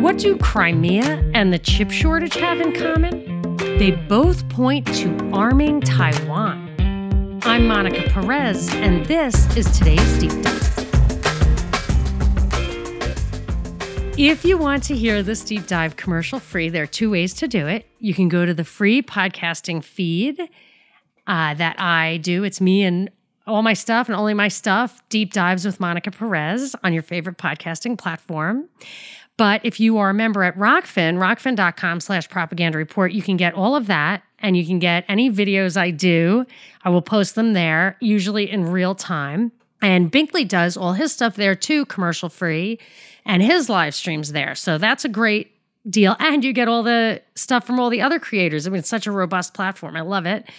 What do Crimea and the chip shortage have in common? They both point to arming Taiwan. I'm Monica Perez, and this is today's Deep Dive. If you want to hear this deep dive commercial free, there are two ways to do it. You can go to the free podcasting feed uh, that I do. It's me and all my stuff and only my stuff, Deep Dives with Monica Perez on your favorite podcasting platform. But if you are a member at Rokfin, rokfin.com slash propaganda report, you can get all of that and you can get any videos I do. I will post them there, usually in real time. And Binkley does all his stuff there too, commercial free, and his live streams there. So that's a great deal. And you get all the stuff from all the other creators. I mean, it's such a robust platform. I love it.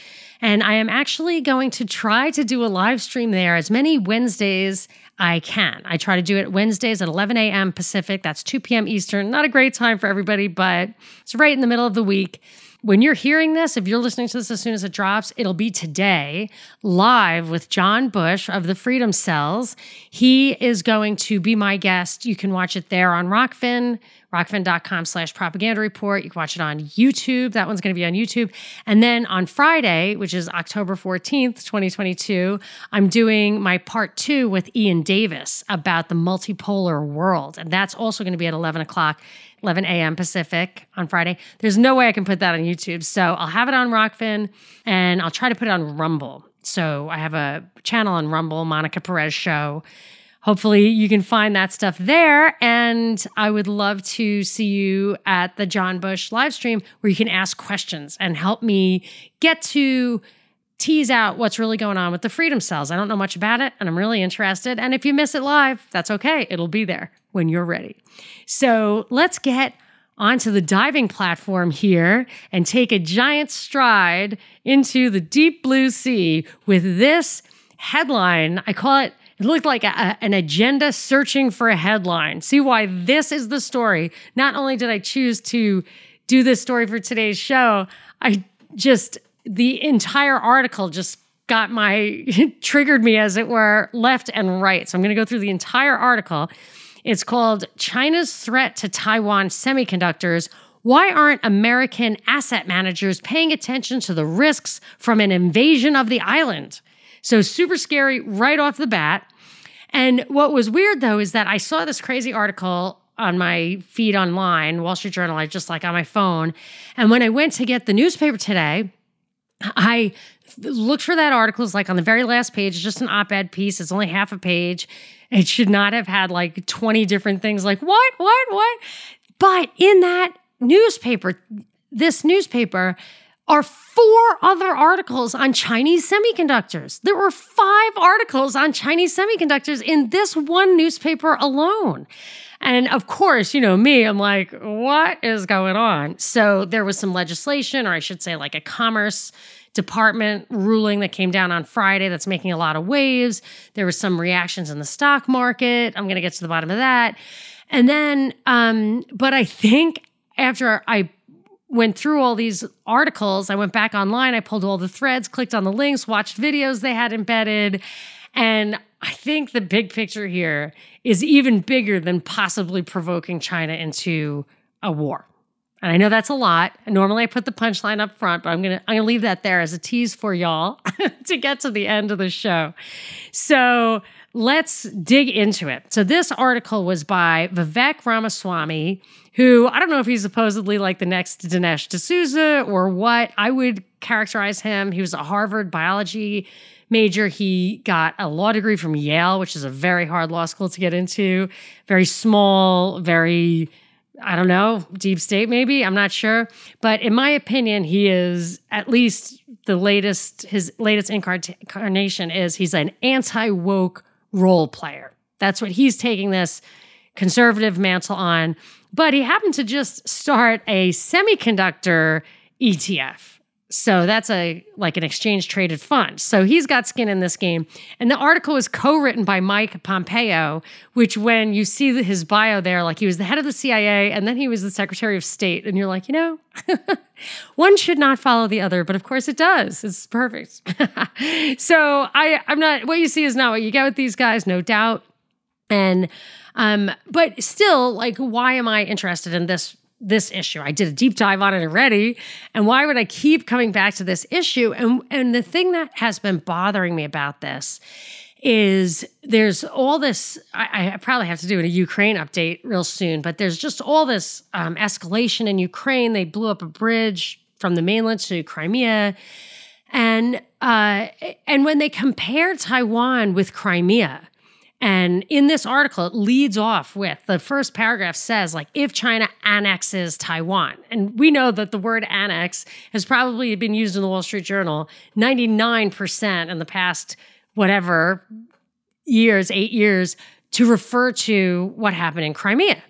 And I am actually going to try to do a live stream there as many Wednesdays I can. I try to do it Wednesdays at 11 a.m. Pacific. That's 2 p.m. Eastern. Not a great time for everybody, but it's right in the middle of the week. When you're hearing this, if you're listening to this as soon as it drops, it'll be today live with John Bush of the Freedom Cells. He is going to be my guest. You can watch it there on Rokfin rokfin.com slash propaganda report. You can watch it on YouTube. That one's going to be on YouTube. And then on Friday, which is October 14th, 2022, I'm doing my part two with Ian Davis about the multipolar world. And that's also going to be at 11 o'clock. 11 a.m. Pacific on Friday. There's no way I can put that on YouTube. So I'll have it on Rokfin and I'll try to put it on Rumble. So I have a channel on Rumble, Monica Perez Show hopefully you can find that stuff there. And I would love to see you at the John Bush live stream where you can ask questions and help me get to tease out what's really going on with the freedom cells. I don't know much about it and I'm really interested. And if you miss it live, that's okay. It'll be there when you're ready. So let's get onto the diving platform here and take a giant stride into the deep blue sea with this headline. I call it it looked like a, an agenda searching for a headline. See why this is the story. Not only did I choose to do this story for today's show, I just, the entire article just got my, triggered me as it were, left and right. So I'm going to go through the entire article. It's called China's Threat to Taiwan Semiconductors. Why aren't American asset managers paying attention to the risks from an invasion of the island? So, super scary right off the bat. And what was weird though is that I saw this crazy article on my feed online, Wall Street Journal, I just like on my phone. And when I went to get the newspaper today, I looked for that article. It's like on the very last page, it's just an op ed piece. It's only half a page. It should not have had like 20 different things like what, what, what. But in that newspaper, this newspaper, are four other articles on Chinese semiconductors. There were five articles on Chinese semiconductors in this one newspaper alone. And of course, you know me, I'm like, what is going on? So there was some legislation, or I should say, like a commerce department ruling that came down on Friday that's making a lot of waves. There was some reactions in the stock market. I'm going to get to the bottom of that. And then, um, but I think after I went through all these articles. I went back online, I pulled all the threads, clicked on the links, watched videos they had embedded. And I think the big picture here is even bigger than possibly provoking China into a war. And I know that's a lot. Normally I put the punchline up front, but I'm to I'm to leave that there as a tease for y'all to get to the end of the show. So, let's dig into it. So this article was by Vivek Ramaswamy who I don't know if he's supposedly like the next Dinesh D'Souza or what. I would characterize him. He was a Harvard biology major. He got a law degree from Yale, which is a very hard law school to get into. Very small, very, I don't know, deep state maybe. I'm not sure. But in my opinion, he is at least the latest, his latest incarnation is he's an anti woke role player. That's what he's taking this conservative mantle on but he happened to just start a semiconductor ETF. So that's a like an exchange traded fund. So he's got skin in this game. And the article is co-written by Mike Pompeo, which when you see his bio there, like he was the head of the CIA and then he was the Secretary of State, and you're like, you know, one should not follow the other, but of course it does. It's perfect. so I I'm not what you see is not what you get with these guys, no doubt. And um, but still, like, why am I interested in this this issue? I did a deep dive on it already, and why would I keep coming back to this issue? And and the thing that has been bothering me about this is there's all this I, I, probably have to do a ukraine update real soon but there's just all this um, escalation in ukraine they blew up a bridge from the mainland to crimea and uh, and when they compare taiwan with crimea and in this article it leads off with the first paragraph says like if china annexes taiwan and we know that the word annex has probably been used in the wall street journal 99% in the past whatever years, eight years, to refer to what happened in Crimea.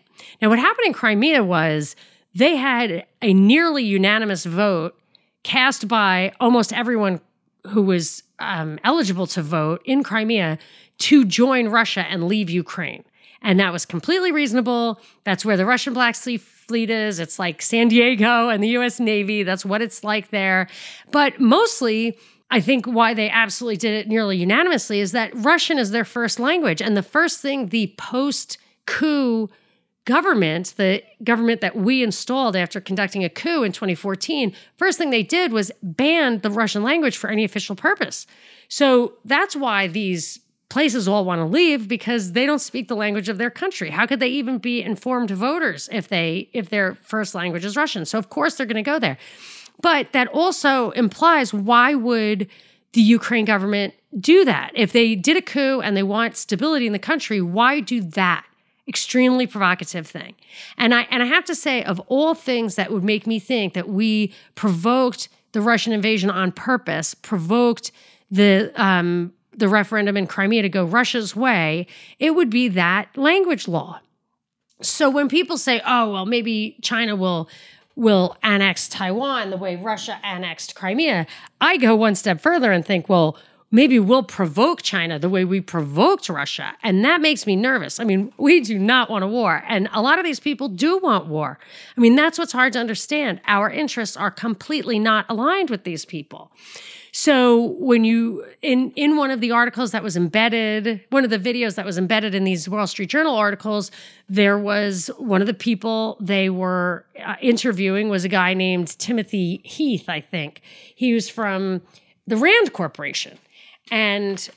Now, what happened in Crimea was they had a nearly unanimous vote cast by almost everyone who was um, eligible to vote in Crimea to join Russia and leave Ukraine. And that was completely reasonable. That's where the Russian Black Sea Fleet is. It's like San Diego and the US Navy. That's what it's like there. But mostly, I think why they absolutely did it nearly unanimously is that Russian is their first language. And the first thing the post coup government, the government that we installed after conducting a coup in 2014, first thing they did was ban the Russian language for any official purpose. So that's why these places all want to leave because they don't speak the language of their country. How could they even be informed voters if they if their first language is Russian? So of course they're going to go there. But that also implies why would the Ukraine government do that? If they did a coup and they want stability in the country, why do that? Extremely provocative thing. And I and I have to say, of all things that would make me think that we provoked the Russian invasion on purpose, provoked the um, the referendum in Crimea to go Russia's way, it would be that language law. So when people say, "Oh, well, maybe China will will annex Taiwan the way Russia annexed Crimea. I go one step further and think, well, maybe we'll provoke China the way we provoked Russia. And that makes me nervous. I mean, we do not want a war. And a lot of these people do want war. I mean, that's what's hard to understand. Our interests are completely not aligned with these people. So when you in in one of the articles that was embedded, one of the videos that was embedded in these Wall Street Journal articles, there was one of the people they were uh, interviewing was a guy named Timothy Heath, I think. He was from the Rand Corporation. And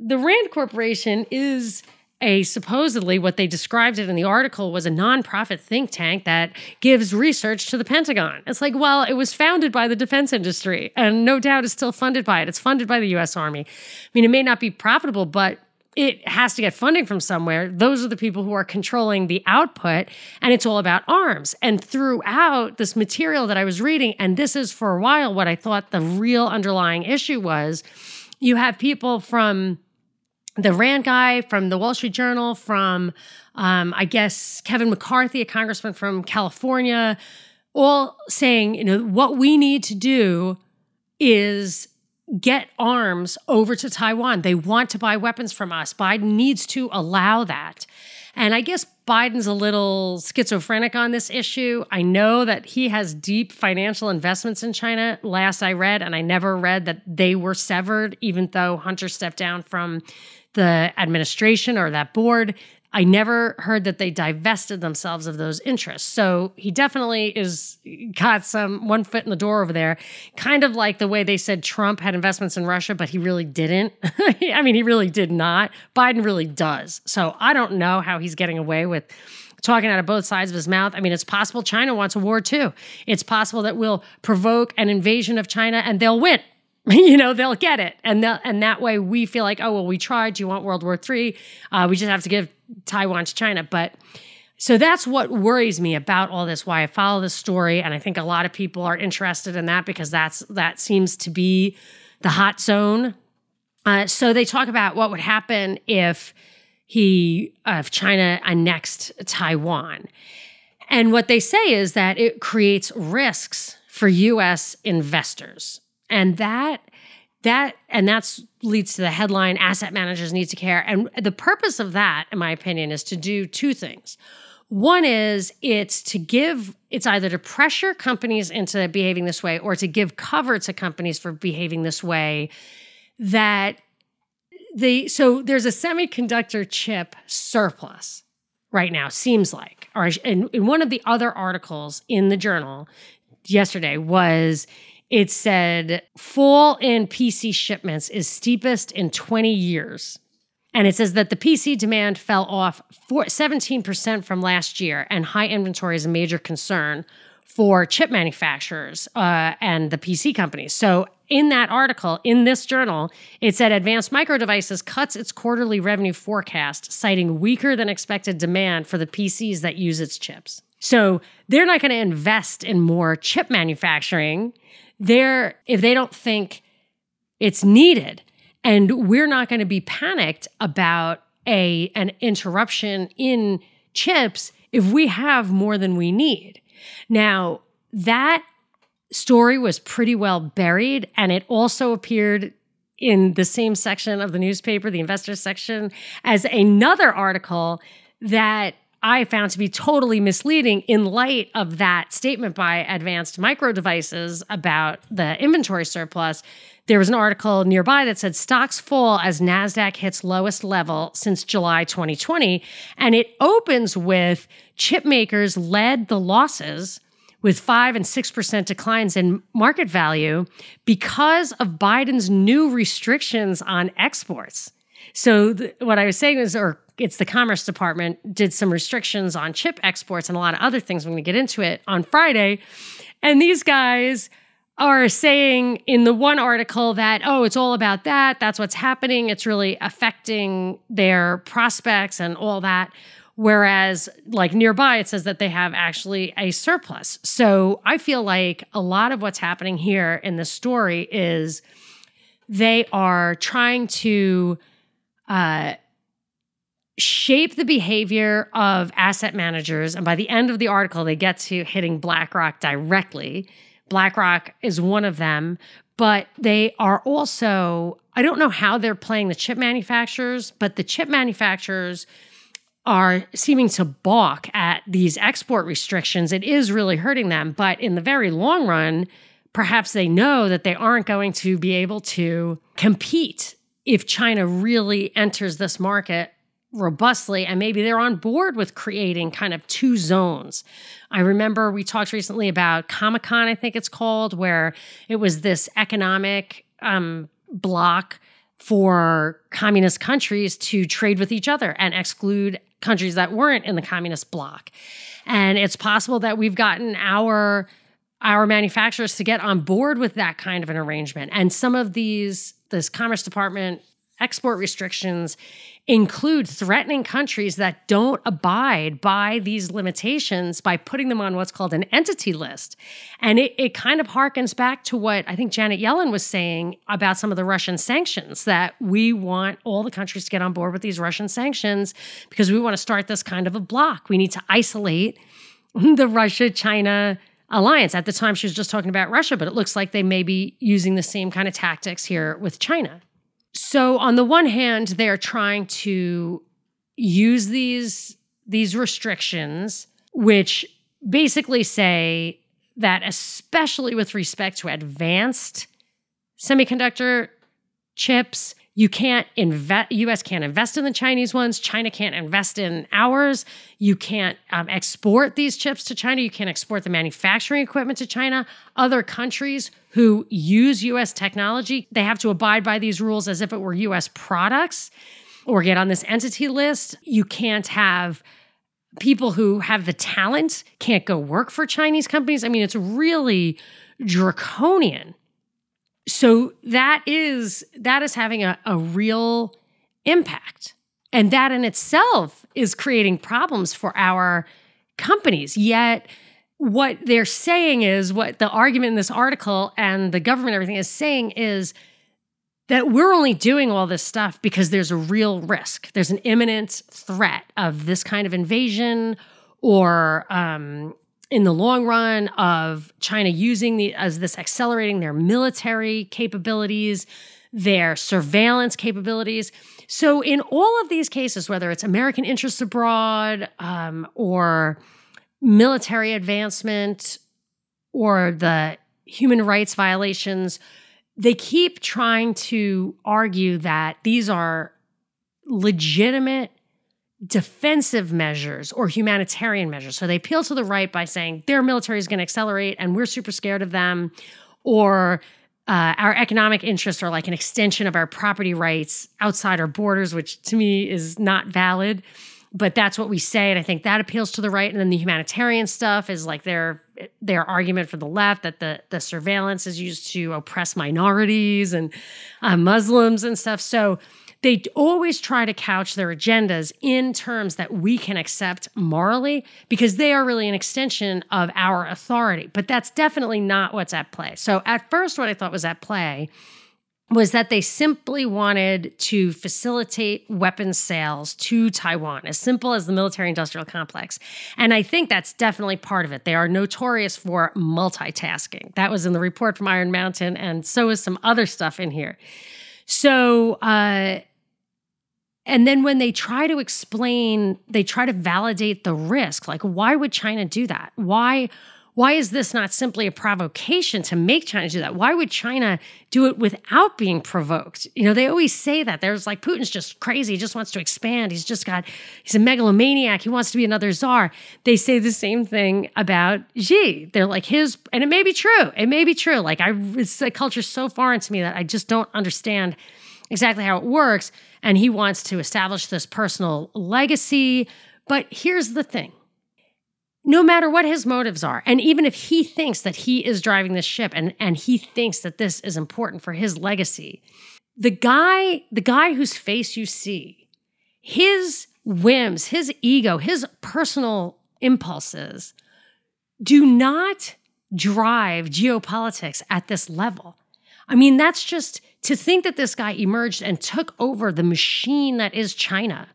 the Rand Corporation is a supposedly what they described it in the article was a nonprofit think tank that gives research to the Pentagon. It's like, well, it was founded by the defense industry and no doubt is still funded by it. It's funded by the US Army. I mean, it may not be profitable, but it has to get funding from somewhere. Those are the people who are controlling the output, and it's all about arms. And throughout this material that I was reading, and this is for a while what I thought the real underlying issue was, you have people from the Rand guy from the Wall Street Journal, from um, I guess Kevin McCarthy, a congressman from California, all saying, you know, what we need to do is get arms over to Taiwan. They want to buy weapons from us. Biden needs to allow that. And I guess Biden's a little schizophrenic on this issue. I know that he has deep financial investments in China, last I read, and I never read that they were severed, even though Hunter stepped down from the administration or that board. I never heard that they divested themselves of those interests. So he definitely is got some one foot in the door over there, kind of like the way they said Trump had investments in Russia, but he really didn't. I mean, he really did not. Biden really does. So I don't know how he's getting away with talking out of both sides of his mouth. I mean, it's possible China wants a war too. It's possible that we'll provoke an invasion of China and they'll win. you know they'll get it. And and that way we feel like oh well we tried. Do you want world war three? Uh, we just have to give taiwan to china. But so that's what worries me about all this why i follow this story. And i think a lot of people are interested in that because that's that seems to be the hot zone. Uh, so they talk about what would happen if he uh, if china annexed taiwan. And what they say is that it creates risks for us investors and that that and that's leads to the headline asset managers need to care. And the purpose of that in my opinion is to do two things. One is it's to give it's either to pressure companies into behaving this way or to give cover to companies for behaving this way that the so there's a semiconductor chip surplus right now seems like. Or in, in one of the other articles in the journal yesterday was it said fall in pc shipments is steepest in 20 years and it says that the PC demand fell off 17% from last year, and high inventory is a major concern for chip manufacturers uh, and the PC companies. So, in that article, in this journal, it said Advanced Micro Devices cuts its quarterly revenue forecast, citing weaker than expected demand for the PCs that use its chips. So, they're not going to invest in more chip manufacturing. They're, if they don't think it's needed. And we're not going to be panicked about a an interruption in chips if we have more than we need. Now, that story was pretty well buried and it also appeared in the same section of the newspaper, the investor section, as another article that I found to be totally misleading in light of that statement by Advanced Micro Devices about the inventory surplus there was an article nearby that said stocks fall as NASDAQ hits lowest level since July 2020. And it opens with chip makers led the losses with 5 and 6% declines in market value because of Biden's new restrictions on exports. So, th- what I was saying is, or it's the Commerce Department did some restrictions on chip exports and a lot of other things. I'm going to get into it on Friday. And these guys are saying in the one article that, oh, it's all about that. That's what's happening. It's really affecting their prospects and all that. Whereas, like nearby, it says that they have actually a surplus. So I feel like a lot of what's happening here in this story is they are trying to uh, shape the behavior of asset managers. And by the end of the article, they get to hitting BlackRock directly BlackRock is one of them, but they are also, I don't know how they're playing the chip manufacturers, but the chip manufacturers are seeming to balk at these export restrictions. It is really hurting them. But in the very long run, perhaps they know that they aren't going to be able to compete if China really enters this market robustly and maybe they're on board with creating kind of two zones. I remember we talked recently about Comecon, I think it's called, where it was this economic um, block for communist countries to trade with each other and exclude countries that weren't in the communist bloc. And it's possible that we've gotten our our manufacturers to get on board with that kind of an arrangement. And some of these this Commerce Department export restrictions include threatening countries that don't abide by these limitations by putting them on what's called an entity list. And it, it kind of harkens back to what I think Janet Yellen was saying about some of the Russian sanctions that we want all the countries to get on board with these Russian sanctions because we want to start this kind of a block. We need to isolate the Russia China alliance. At the time, she was just talking about Russia, but it looks like they may be using the same kind of tactics here with China. So on the one hand, they are trying to use these these restrictions, which basically say that especially with respect to advanced semiconductor chips, you can't invest us can't invest in the chinese ones. China can't invest in ours. You can't um, export these chips to china. You can't export the manufacturing equipment to china. Other countries who use us technology they have to abide by these rules as if it were us products or get on this entity list. You can't have people who have the talent can't go work for chinese companies. I mean it's really draconian so that is that is having a, a real impact. And that in itself is creating problems for our companies. Yet what they're saying is what the argument in this article and the government everything is saying is that we're only doing all this stuff because there's a real risk. There's an imminent threat of this kind of invasion or um, in the long run of China using the as this accelerating their military capabilities, their surveillance capabilities. So in all of these cases, whether it's American interests abroad um, or military advancement or the human rights violations, they keep trying to argue that these are legitimate defensive measures or humanitarian measures. So they appeal to the right by saying their military is going to accelerate and we're super scared of them, or uh, our economic interests are like an extension of our property rights outside our borders, which to me is not valid. But that's what we say, and I think that appeals to the right. And then the humanitarian stuff is like their their argument for the left that the the surveillance is used to oppress minorities and uh, Muslims and stuff. So they always try to couch their agendas in terms that we can accept morally because they are really an extension of our authority. But that's definitely not what's at play. So, at first, what I thought was at play was that they simply wanted to facilitate weapons sales to Taiwan, as simple as the military industrial complex. And I think that's definitely part of it. They are notorious for multitasking. That was in the report from Iron Mountain, and so is some other stuff in here. So, uh, and then when they try to explain, they try to validate the risk. Like, why would China do that? Why? Why is this not simply a provocation to make China do that? Why would China do it without being provoked? You know, they always say that. There's like Putin's just crazy. He just wants to expand. He's just got, he's a megalomaniac. He wants to be another czar. They say the same thing about Xi. They're like his, and it may be true. It may be true. Like, I, it's a culture so foreign to me that I just don't understand exactly how it works. And he wants to establish this personal legacy. But here's the thing no matter what his motives are, and even if he thinks that he is driving this ship and, and he thinks that this is important for his legacy, the guy, the guy whose face you see, his whims, his ego, his personal impulses do not drive geopolitics at this level. I mean, that's just to think that this guy emerged and took over the machine that is China.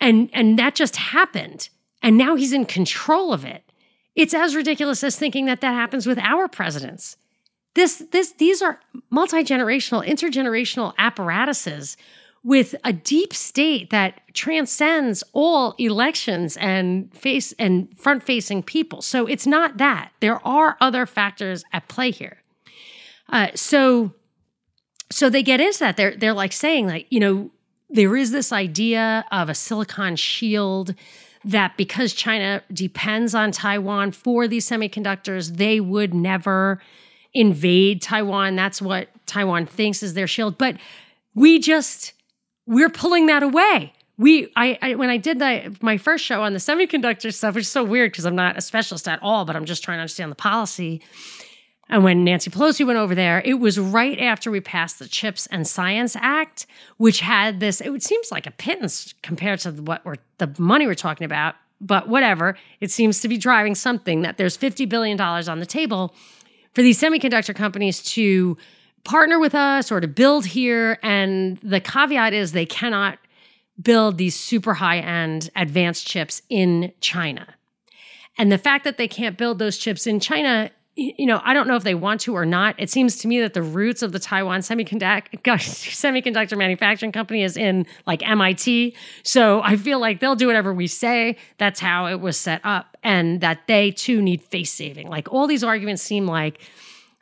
And and that just happened. And now he's in control of it. It's as ridiculous as thinking that that happens with our presidents. This this these are multi-generational, intergenerational apparatuses with a deep state that transcends all elections and face and front-facing people. So it's not that. There are other factors at play here. Uh, so so they get into that. They're they're like saying like you know there is this idea of a silicon shield that because China depends on Taiwan for these semiconductors, they would never invade Taiwan. That's what Taiwan thinks is their shield. But we just we're pulling that away. We I, I when I did that my first show on the semiconductor stuff, which is so weird because I'm not a specialist at all, but I'm just trying to understand the policy. And when Nancy Pelosi went over there, it was right after we passed the Chips and Science Act, which had this, it seems like a pittance compared to what we're, the money we're talking about, but whatever. It seems to be driving something that there's $50 billion on the table for these semiconductor companies to partner with us or to build here. And the caveat is they cannot build these super high end advanced chips in China. And the fact that they can't build those chips in China you know, I don't know if they want to or not. It seems to me that the roots of the Taiwan semiconductor semiconductor manufacturing company is in like MIT. So I feel like they'll do whatever we say. That's how it was set up, and that they too need face saving. Like all these arguments seem like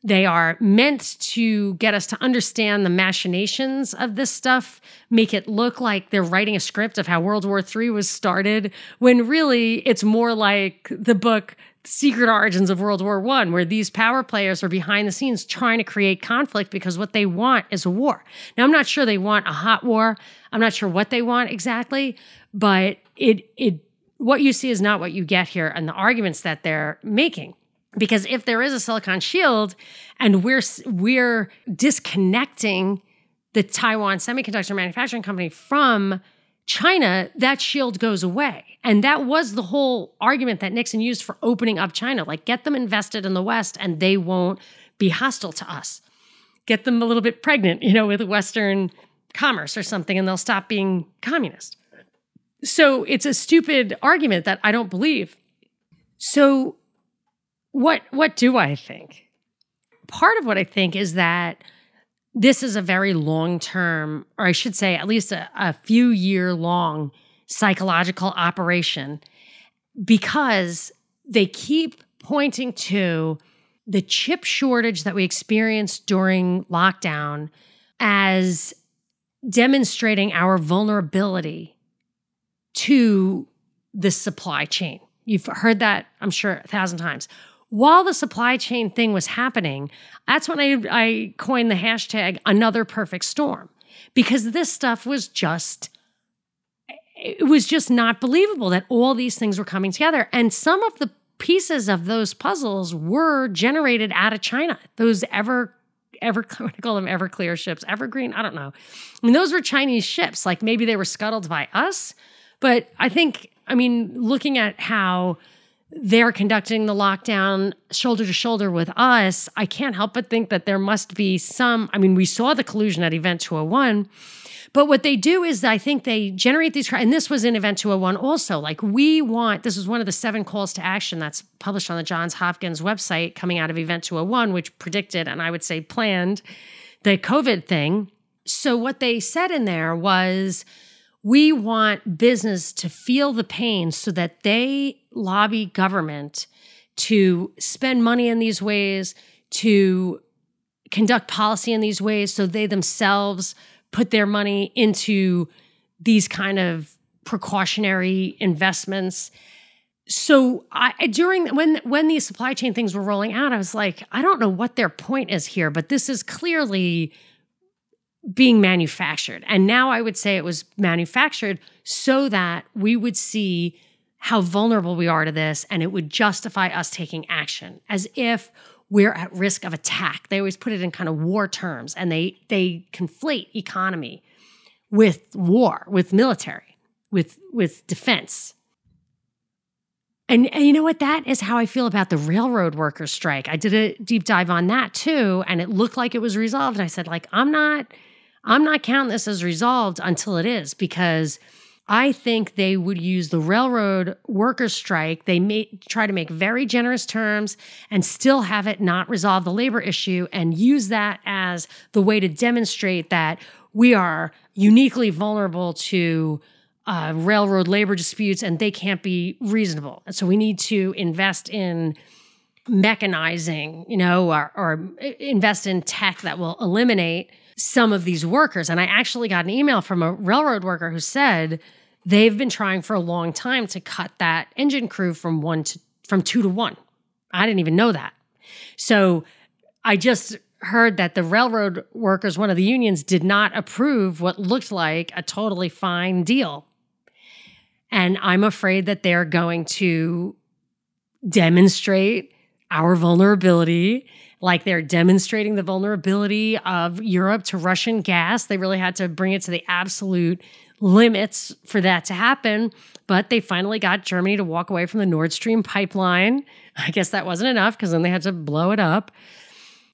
they are meant to get us to understand the machinations of this stuff, make it look like they're writing a script of how World War III was started, when really it's more like the book secret origins of World War One, where these power players are behind the scenes trying to create conflict because what they want is a war. Now, I'm not sure they want a hot war. I'm not sure what they want exactly, but it it what you see is not what you get here, and the arguments that they're making. Because if there is a silicon shield, and we're we're disconnecting the Taiwan Semiconductor Manufacturing Company from China, that shield goes away. And that was the whole argument that Nixon used for opening up China. Like, get them invested in the West and they won't be hostile to us. Get them a little bit pregnant, you know, with Western commerce or something, and they'll stop being communist. So it's a stupid argument that I don't believe. So, what, what do I think? Part of what I think is that this is a very long term, or I should say, at least a, a few year long psychological operation because they keep pointing to the chip shortage that we experienced during lockdown as demonstrating our vulnerability to the supply chain. You've heard that, I'm sure, a thousand times. While the supply chain thing was happening, that's when I, I coined the hashtag another perfect storm because this stuff was just it was just not believable that all these things were coming together and some of the pieces of those puzzles were generated out of China those ever ever I call them Everclear ships, Evergreen, I don't know. I mean, those were Chinese ships. Like maybe they were scuttled by us, but I think, I mean, looking at how they're conducting the lockdown shoulder to shoulder with us, I can't help but think that there must be some. I mean, we saw the collusion at Event 201, but what they do is I think they generate these, and this was in Event 201 also. Like, we want, this is one of the seven calls to action that's published on the Johns Hopkins website coming out of Event 201, which predicted, and I would say planned, the COVID thing. So, what they said in there was, we want business to feel the pain so that they lobby government to spend money in these ways, to conduct policy in these ways, so they themselves put their money into these kind of precautionary investments. So I during when when these supply chain things were rolling out, I was like, I don't know what their point is here, but this is clearly being manufactured. And now I would say it was manufactured so that we would see how vulnerable we are to this and it would justify us taking action as if we're at risk of attack. They always put it in kind of war terms and they they conflate economy with war, with military, with with defense. And, and, you know what? That is how I feel about the railroad workers strike. I did a deep dive on that too, and it looked like it was resolved. And I said, like, I'm not I'm not counting this as resolved until it is because I think they would use the railroad workers strike. They may try to make very generous terms and still have it not resolve the labor issue and use that as the way to demonstrate that we are uniquely vulnerable to uh, railroad labor disputes and they can't be reasonable. And so we need to invest in mechanizing, you know, or, or invest in tech that will eliminate some of these workers. And I actually got an email from a railroad worker who said they've been trying for a long time to cut that engine crew from one to from two to one. I didn't even know that. So I just heard that the railroad workers, one of the unions, did not approve what looked like a totally fine deal. And I'm afraid that they're going to demonstrate our vulnerability like they're demonstrating the vulnerability of Europe to Russian gas. They really had to bring it to the absolute limits for that to happen. But they finally got Germany to walk away from the Nord Stream pipeline. I guess that wasn't enough because then they had to blow it up.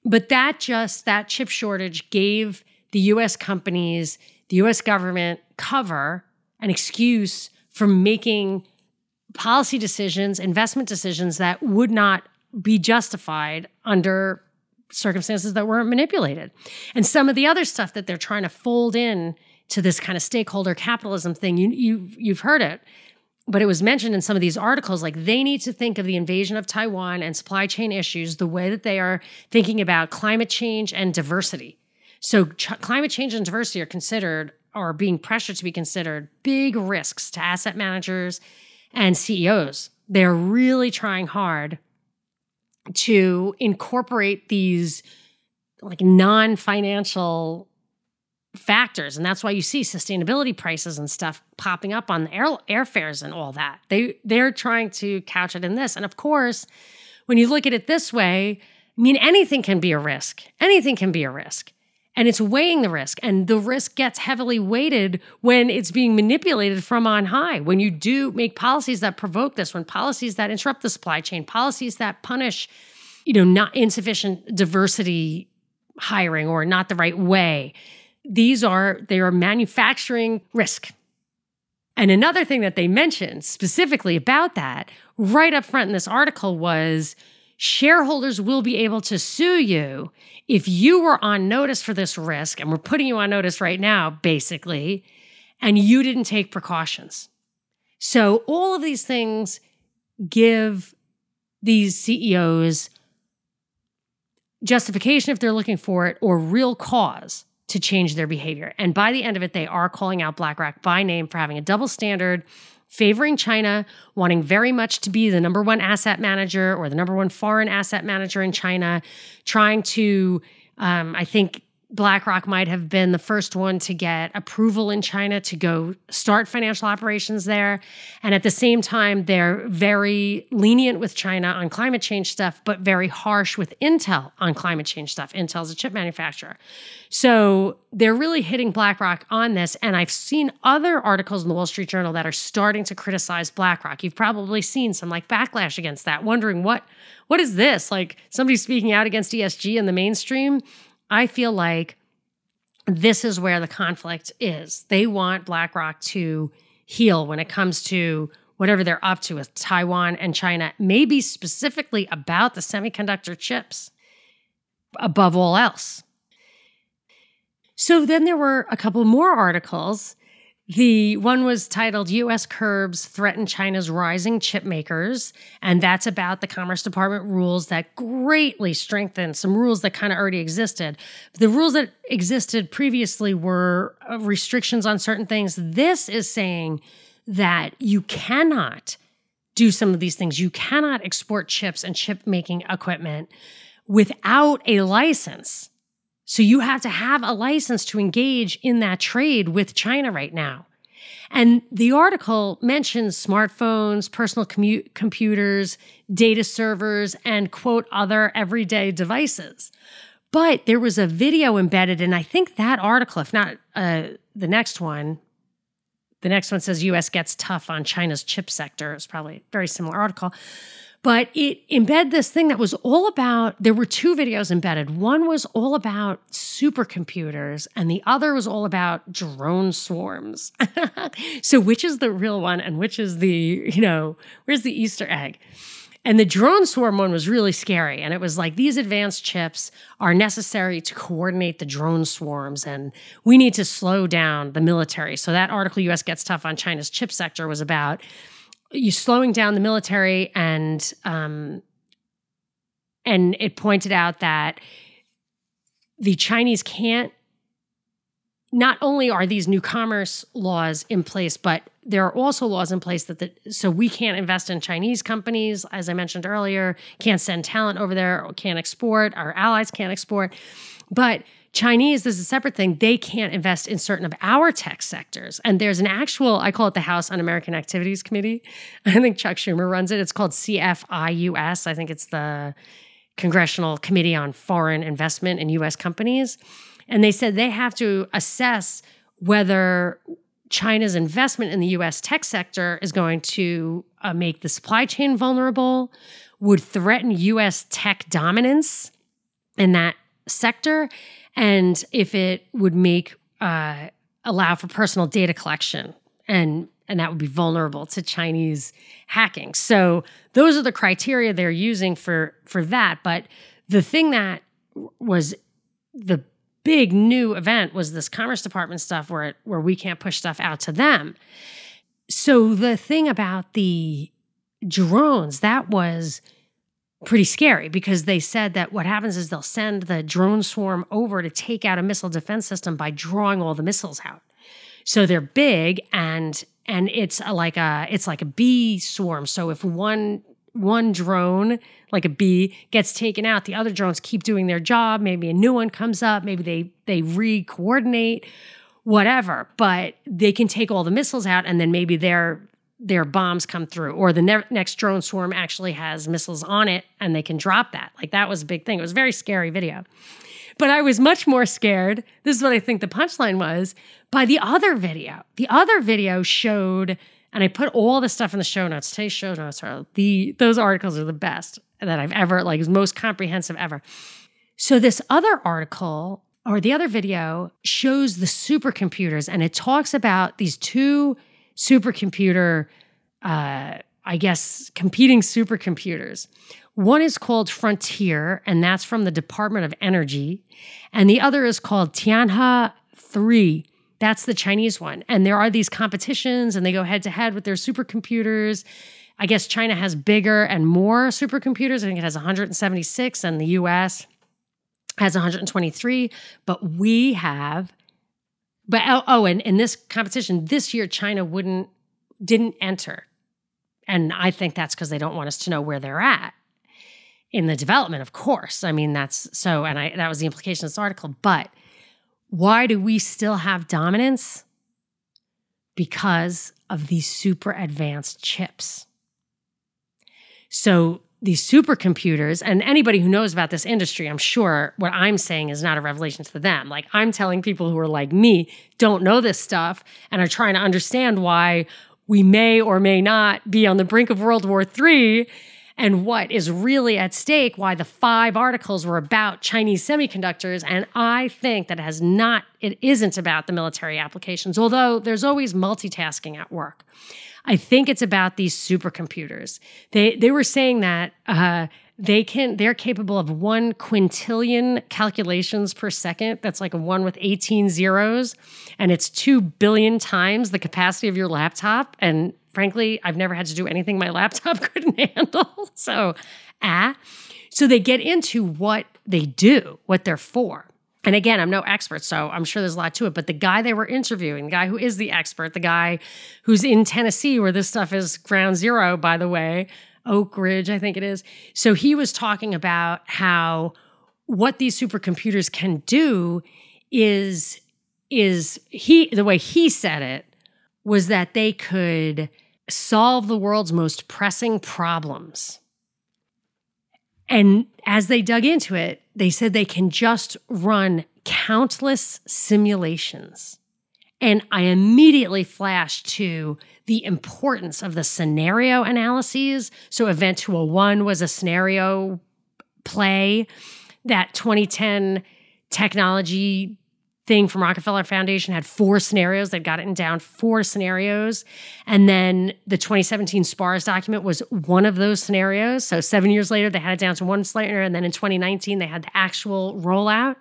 But that just, that chip shortage gave the US companies, the US government cover, an excuse for making policy decisions, investment decisions that would not be justified under circumstances that weren't manipulated. And some of the other stuff that they're trying to fold in to this kind of stakeholder capitalism thing, you, you you've heard it, but it was mentioned in some of these articles like they need to think of the invasion of Taiwan and supply chain issues the way that they are thinking about climate change and diversity. So ch- climate change and diversity are considered or being pressured to be considered big risks to asset managers and CEOs. They're really trying hard to incorporate these like non-financial factors. And that's why you see sustainability prices and stuff popping up on the air airfares and all that. They they're trying to couch it in this. And of course when you look at it this way i mean anything can be a risk. Anything can be a risk and it's weighing the risk. And the risk gets heavily weighted when it's being manipulated from on high. When you do make policies that provoke this when policies that interrupt the supply chain policies that punish you know not insufficient diversity hiring or not the right way these are they are manufacturing risk. And another thing that they mentioned specifically about that right up front in this article was shareholders will be able to sue you if you were on notice for this risk, and we're putting you on notice right now, basically, and you didn't take precautions. So, all of these things give these CEOs justification if they're looking for it or real cause to change their behavior. And by the end of it, they are calling out BlackRock by name for having a double standard, favoring China, wanting very much to be the number one asset manager or the number one foreign asset manager in China, trying to, um, I think, BlackRock might have been the first one to get approval in China to go start financial operations there. And at the same time, they're very lenient with China on climate change stuff, but very harsh with Intel on climate change stuff. Intel's a chip manufacturer. So they're really hitting BlackRock on this. And I've seen other articles in the Wall Street Journal that are starting to criticize BlackRock. You've probably seen some like backlash against that, wondering what what is this? Like somebody speaking out against ESG in the mainstream I feel like this is where the conflict is. They want BlackRock to heel when it comes to whatever they're up to with Taiwan and China, maybe specifically about the semiconductor chips above all else. So then there were a couple more articles the one was titled US Curbs Threaten China's Rising Chip Makers. And that's about the Commerce Department rules that greatly strengthen some rules that kind of already existed. The rules that existed previously were uh, restrictions on certain things. This is saying that you cannot do some of these things. You cannot export chips and chip making equipment without a license. So you have to have a license to engage in that trade with China right now. And the article mentions smartphones, personal commu- computers, data servers, and quote, other everyday devices. But there was a video embedded, and I think that article, if not uh, the next one, the next one says US gets tough on China's chip sector. It's probably a very similar article. But it embed this thing that was all about, there were two videos embedded. One was all about supercomputers, and the other was all about drone swarms. so, which is the real one and which is the, you know, where's the Easter egg? And the drone swarm one was really scary. And it was like these advanced chips are necessary to coordinate the drone swarms, and we need to slow down the military. So, that article, US Gets Tough on China's chip sector, was about you slowing down the military and um, and it pointed out that the Chinese can't not only are these new commerce laws in place, but there are also laws in place that the, so we can't invest in Chinese companies, as I mentioned earlier, can't send talent over there, can't export, our allies can't export. But Chinese, this is a separate thing. They can't invest in certain of our tech sectors. And there's an actual, I call it the House on American Activities Committee. I think Chuck Schumer runs it. It's called CFIUS. I think it's the Congressional Committee on Foreign Investment in US Companies. And they said they have to assess whether China's investment in the US tech sector is going to uh, make the supply chain vulnerable, would threaten US tech dominance in that sector, and if it would make uh, allow for personal data collection and and that would be vulnerable to Chinese hacking. So those are the criteria they're using for for that. But the thing that was the big new event was this Commerce Department stuff where it, where we can't push stuff out to them. So the thing about the drones that was pretty scary because they said that what happens is they'll send the drone swarm over to take out a missile defense system by drawing all the missiles out. So they're big and and it's like a it's like a bee swarm. So if one one drone like a bee gets taken out, the other drones keep doing their job. Maybe a new one comes up. Maybe they they re-coordinate, whatever. But they can take all the missiles out, and then maybe they're their bombs come through or the ne- next drone swarm actually has missiles on it and they can drop that. Like that was a big thing. It was a very scary video. But i was much more scared this is what i think the punchline was by the other video. The other video showed and i put all the stuff in the show notes. Today's show notes are the those articles are the best that i've ever like most comprehensive ever. So this other article or the other video shows the supercomputers and it talks about these two supercomputer, uh, I guess, competing supercomputers. One is called Frontier, and that's from the Department of Energy. And the other is called Tianhe 3. That's the Chinese one. And there are these competitions, and they go head to head with their supercomputers. I guess China has bigger and more supercomputers. I think it has 176, and the US has 123, but we have but oh, oh and in this competition this year China wouldn't didn't enter. And I think that's because they don't want us to know where they're at in the development, of course. I mean, that's so, and I that was the implication of this article. But why do we still have dominance? Because of these super advanced chips. So these supercomputers, and anybody who knows about this industry, I'm sure what I'm saying is not a revelation to them. Like I'm telling people who are like me, don't know this stuff, and are trying to understand why we may or may not be on the brink of World War III and what is really at stake, why the five articles were about Chinese semiconductors. And I think that it has not, it isn't about the military applications, although there's always multitasking at work. I think it's about these supercomputers. They they were saying that uh, they can they're capable of one quintillion calculations per second. That's like a one with 18 zeros, and it's two billion times the capacity of your laptop. And frankly, I've never had to do anything my laptop couldn't handle. So, ah. So they get into what they do, what they're for. And again, I'm no expert, so I'm sure there's a lot to it. But the guy they were interviewing, the guy who is the expert, the guy who's in Tennessee, where this stuff is ground zero, by the way, Oak Ridge, I think it is. So he was talking about how what these supercomputers can do is is he the way he said it was that they could solve the world's most pressing problems. And as they dug into it, they said they can just run countless simulations. And I immediately flashed to the importance of the scenario analyses. So, Event 201 was a scenario play. That 2010 technology thing from Rockefeller Foundation had four scenarios. They'd gotten down four scenarios. And then the 2017 SPARS document was one of those scenarios. So seven years later, they had it down to one scenario. And then in 2019, they had the actual rollout.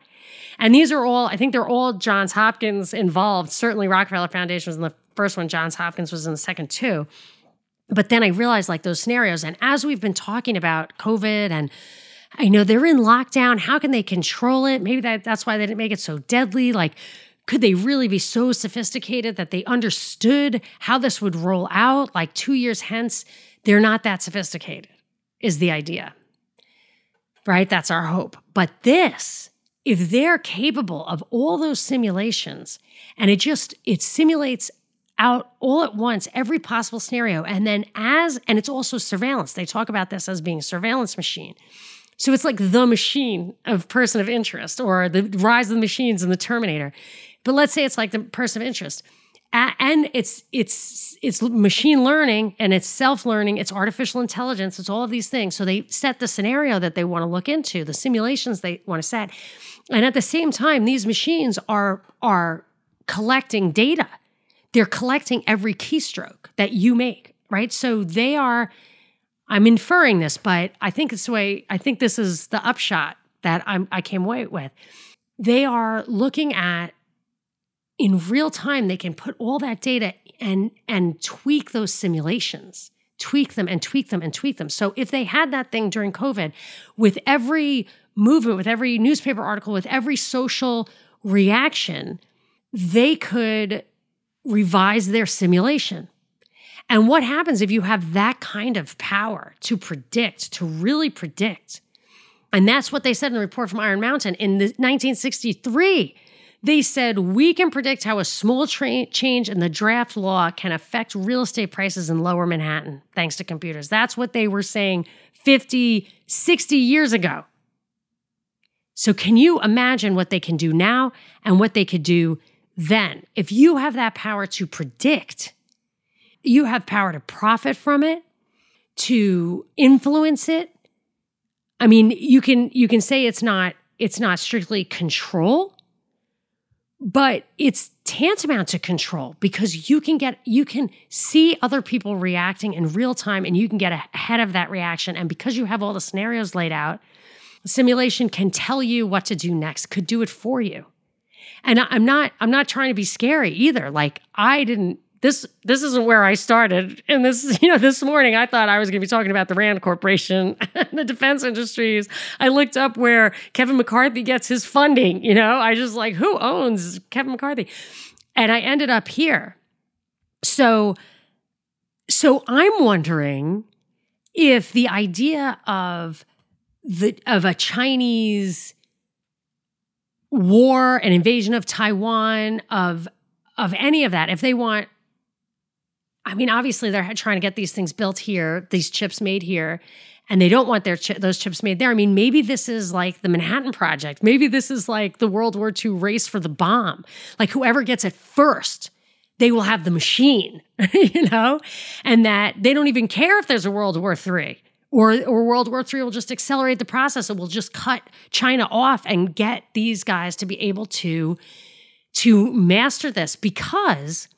And these are all, I think they're all Johns Hopkins involved. Certainly Rockefeller Foundation was in the first one, Johns Hopkins was in the second too. But then I realized like those scenarios. And as we've been talking about COVID and I know they're in lockdown. How can they control it? Maybe that, that's why they didn't make it so deadly. Like, could they really be so sophisticated that they understood how this would roll out? Like, two years hence, they're not that sophisticated, is the idea. Right? That's our hope. But this, if they're capable of all those simulations and it just it simulates out all at once every possible scenario and then as and it's also surveillance they talk about this as being a surveillance machine so it's like the machine of person of interest or the rise of the machines in the Terminator. But let's say it's like the person of interest. And it's it's it's machine learning and it's self-learning, it's artificial intelligence, it's all of these things. So they set the scenario that they want to look into, the simulations they want to set. And at the same time, these machines are are collecting data. They're collecting every keystroke that you make, right? So they are I'm inferring this, but I think it's the way, I think this is the upshot that I'm, I came away with. They are looking at in real time, they can put all that data and, and tweak those simulations, tweak them and tweak them and tweak them. So if they had that thing during COVID, with every movement, with every newspaper article, with every social reaction, they could revise their simulation and what happens if you have that kind of power to predict, to really predict? And that's what they said in the report from Iron Mountain in the 1963. They said, we can predict how a small tra- change in the draft law can affect real estate prices in lower Manhattan, thanks to computers. That's what they were saying 50, 60 years ago. So, can you imagine what they can do now and what they could do then? If you have that power to predict, you have power to profit from it, to influence it. I mean, you can you can say it's not it's not strictly control, but it's tantamount to control because you can get you can see other people reacting in real time and you can get ahead of that reaction. And because you have all the scenarios laid out simulation can tell you what to do next could do it for you. And i'm not i'm not trying to be scary either. Like i didn't this this isn't where I started. And this, you know, this morning I thought I was going to be talking about the Rand Corporation and the defense industries. I looked up where Kevin McCarthy gets his funding. You know, I just like who owns Kevin McCarthy, and I ended up here. So, so I'm wondering if the idea of the of a Chinese war, an invasion of Taiwan, of of any of that, if they want I mean, obviously they're trying to get these things built here, these chips made here, and they don't want their chi- those chips made there. I mean, maybe this is like the Manhattan Project. Maybe this is like the World War II race for the bomb. Like whoever gets it first, they will have the machine, you know, and that they don't even care if there's a World War III. Or, or World War III will just accelerate the process. It will just cut China off and get these guys to be able to, to master this because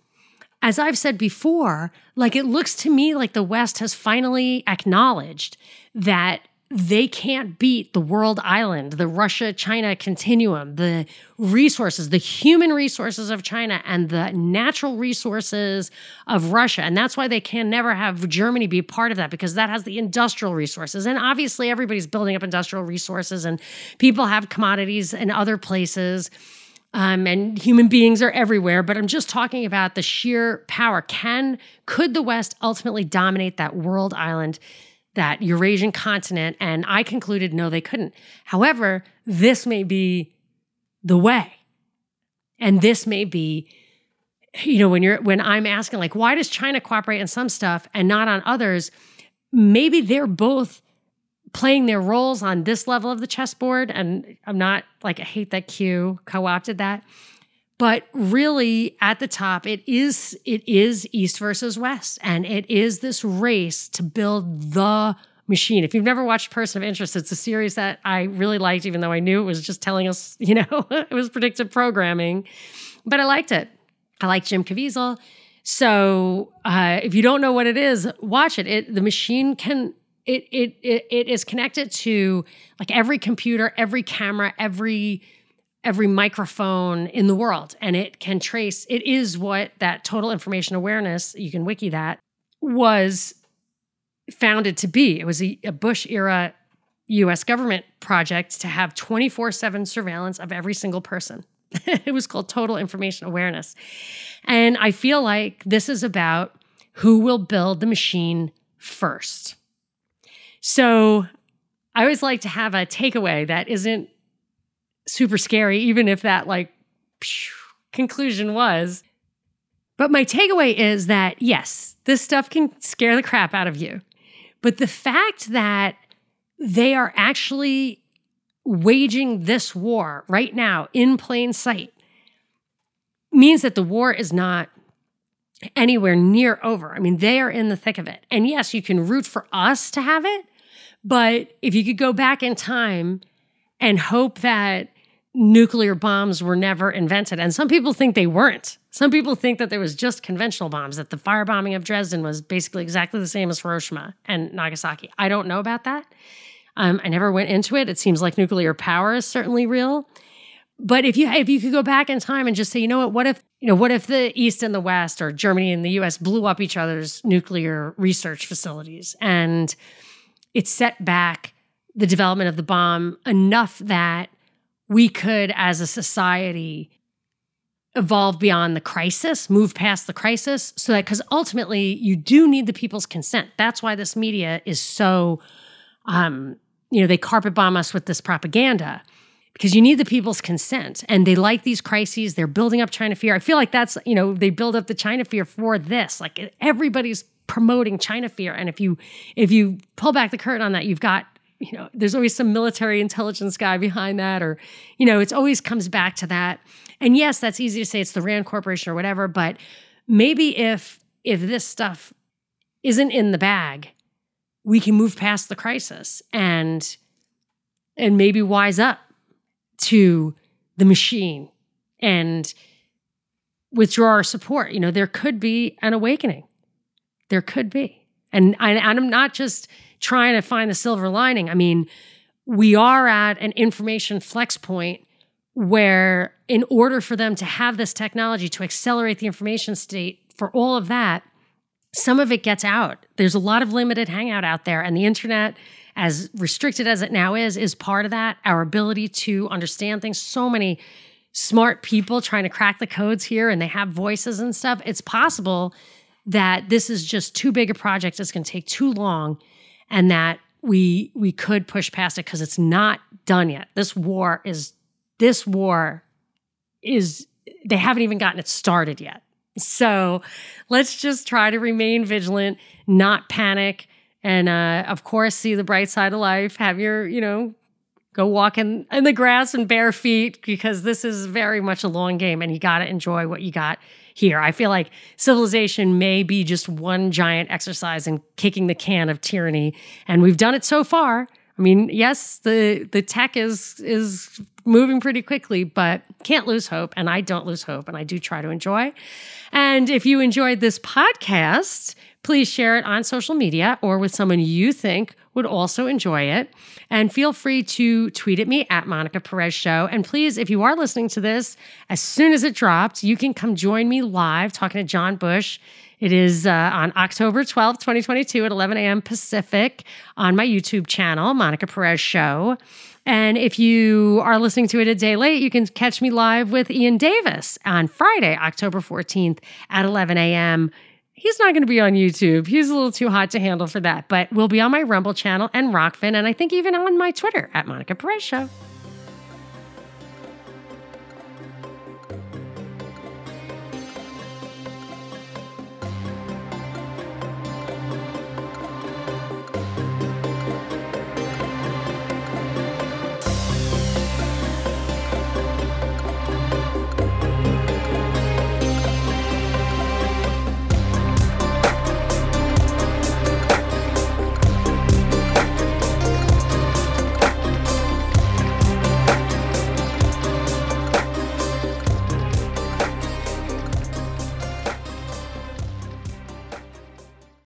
as I've said before, like it looks to me like the West has finally acknowledged that they can't beat the world island, the Russia China continuum, the resources, the human resources of China and the natural resources of Russia. And that's why they can never have Germany be part of that because that has the industrial resources. And obviously, everybody's building up industrial resources and people have commodities in other places um, and human beings are everywhere. But I'm just talking about the sheer power. Can could the West ultimately dominate that world island, that Eurasian continent? And I concluded no, they couldn't. However, this may be the way, and this may be. You know, when you're when I'm asking like why does China cooperate in some stuff and not on others, maybe they're both playing their roles on this level of the chessboard. And I'm not like, I hate that Q co opted that. But really, at the top, it is it is East versus West, and it is this race to build the machine. If you've never watched Person of Interest, it's a series that I really liked, even though I knew it was just telling us, you know, it was predictive programming. But I liked it. I like Jim Caviezel. So uh, if you don't know what it is, watch it. It the machine can it, it it is connected to like every computer, every camera, every every microphone in the world and it can trace it is what that total information awareness you can wiki that was founded to be. It was a, a bush era us government project to have 24-7 surveillance of every single person. It was called total information awareness. And i feel like this is about who will build the machine first so I always like to have a takeaway that isn't super scary, even if that like conclusion was. But my takeaway is that yes, this stuff can scare the crap out of you. But the fact that they are actually waging this war right now in plain sight means that the war is not anywhere near over. I mean, they are in the thick of it. And yes, you can root for us to have it, but if you could go back in time and hope that nuclear bombs were never invented, and some people think they weren't. Some people think that there was just conventional bombs, that the firebombing of Dresden was basically exactly the same as Hiroshima and Nagasaki. I don't know about that. Um, I never went into it. It seems like nuclear power is certainly real. But if you if you could go back in time and just say, you know what, what if you know what if the East and the West or Germany and the U.S. blew up each other's nuclear research facilities and it set back the development of the bomb enough that we could, as a society, evolve beyond the crisis, move past the crisis, so that because ultimately you do need the people's consent. That's why this media is so, um, you know, they carpet bomb us with this propaganda because you need the people's consent and they like these crises. They're building up China fear. I feel like that's, you know, they build up the China fear for this. Like everybody's promoting China fear. And if you if you pull back the curtain on that, you've got you know there's always some military intelligence guy behind that, or you know it's always comes back to that. And yes, that's easy to say it's the Rand Corporation or whatever, but maybe if if this stuff isn't in the bag, we can move past the crisis and and maybe wise up to the machine and withdraw our support. You know, there could be an awakening. There could be. And, and I'm not just trying to find the silver lining. I mean, we are at an information flex point where, in order for them to have this technology to accelerate the information state for all of that, some of it gets out. There's a lot of limited hangout out there, and the internet, as restricted as it now is, is part of that. Our ability to understand things. So many smart people trying to crack the codes here, and they have voices and stuff. It's possible that this is just too big a project. It's going to take too long, and that we we could push past it because it's not done yet. This war is this war is they haven't even gotten it started yet. So let's just try to remain vigilant, not panic, and uh, of course see the bright side of life. Have your you know go walk in, in the grass and bare feet because this is very much a long game, and you got to enjoy what you got here. I feel like civilization may be just one giant exercise in kicking the can of tyranny, and we've done it so far. I mean, yes, the the tech is is moving pretty quickly, but can't lose hope, and I don't lose hope, and I do try to enjoy. And if you enjoyed this podcast, please share it on social media or with someone you think would also enjoy it. And feel free to tweet at me at Monica Perez Show. And please, if you are listening to this, as soon as it drops, you can come join me live talking to John Bush. It is uh, on October 12th, 2022 at 11 a.m. Pacific on my YouTube channel, Monica Perez Show. And if you are listening to it a day late, you can catch me live with Ian Davis on Friday, October 14th at 11 a.m he's not going to be on YouTube. He's a little too hot to handle for that, but we'll be on my Rumble channel and Rokfin, and I think even on my Twitter at Monica Perez Show.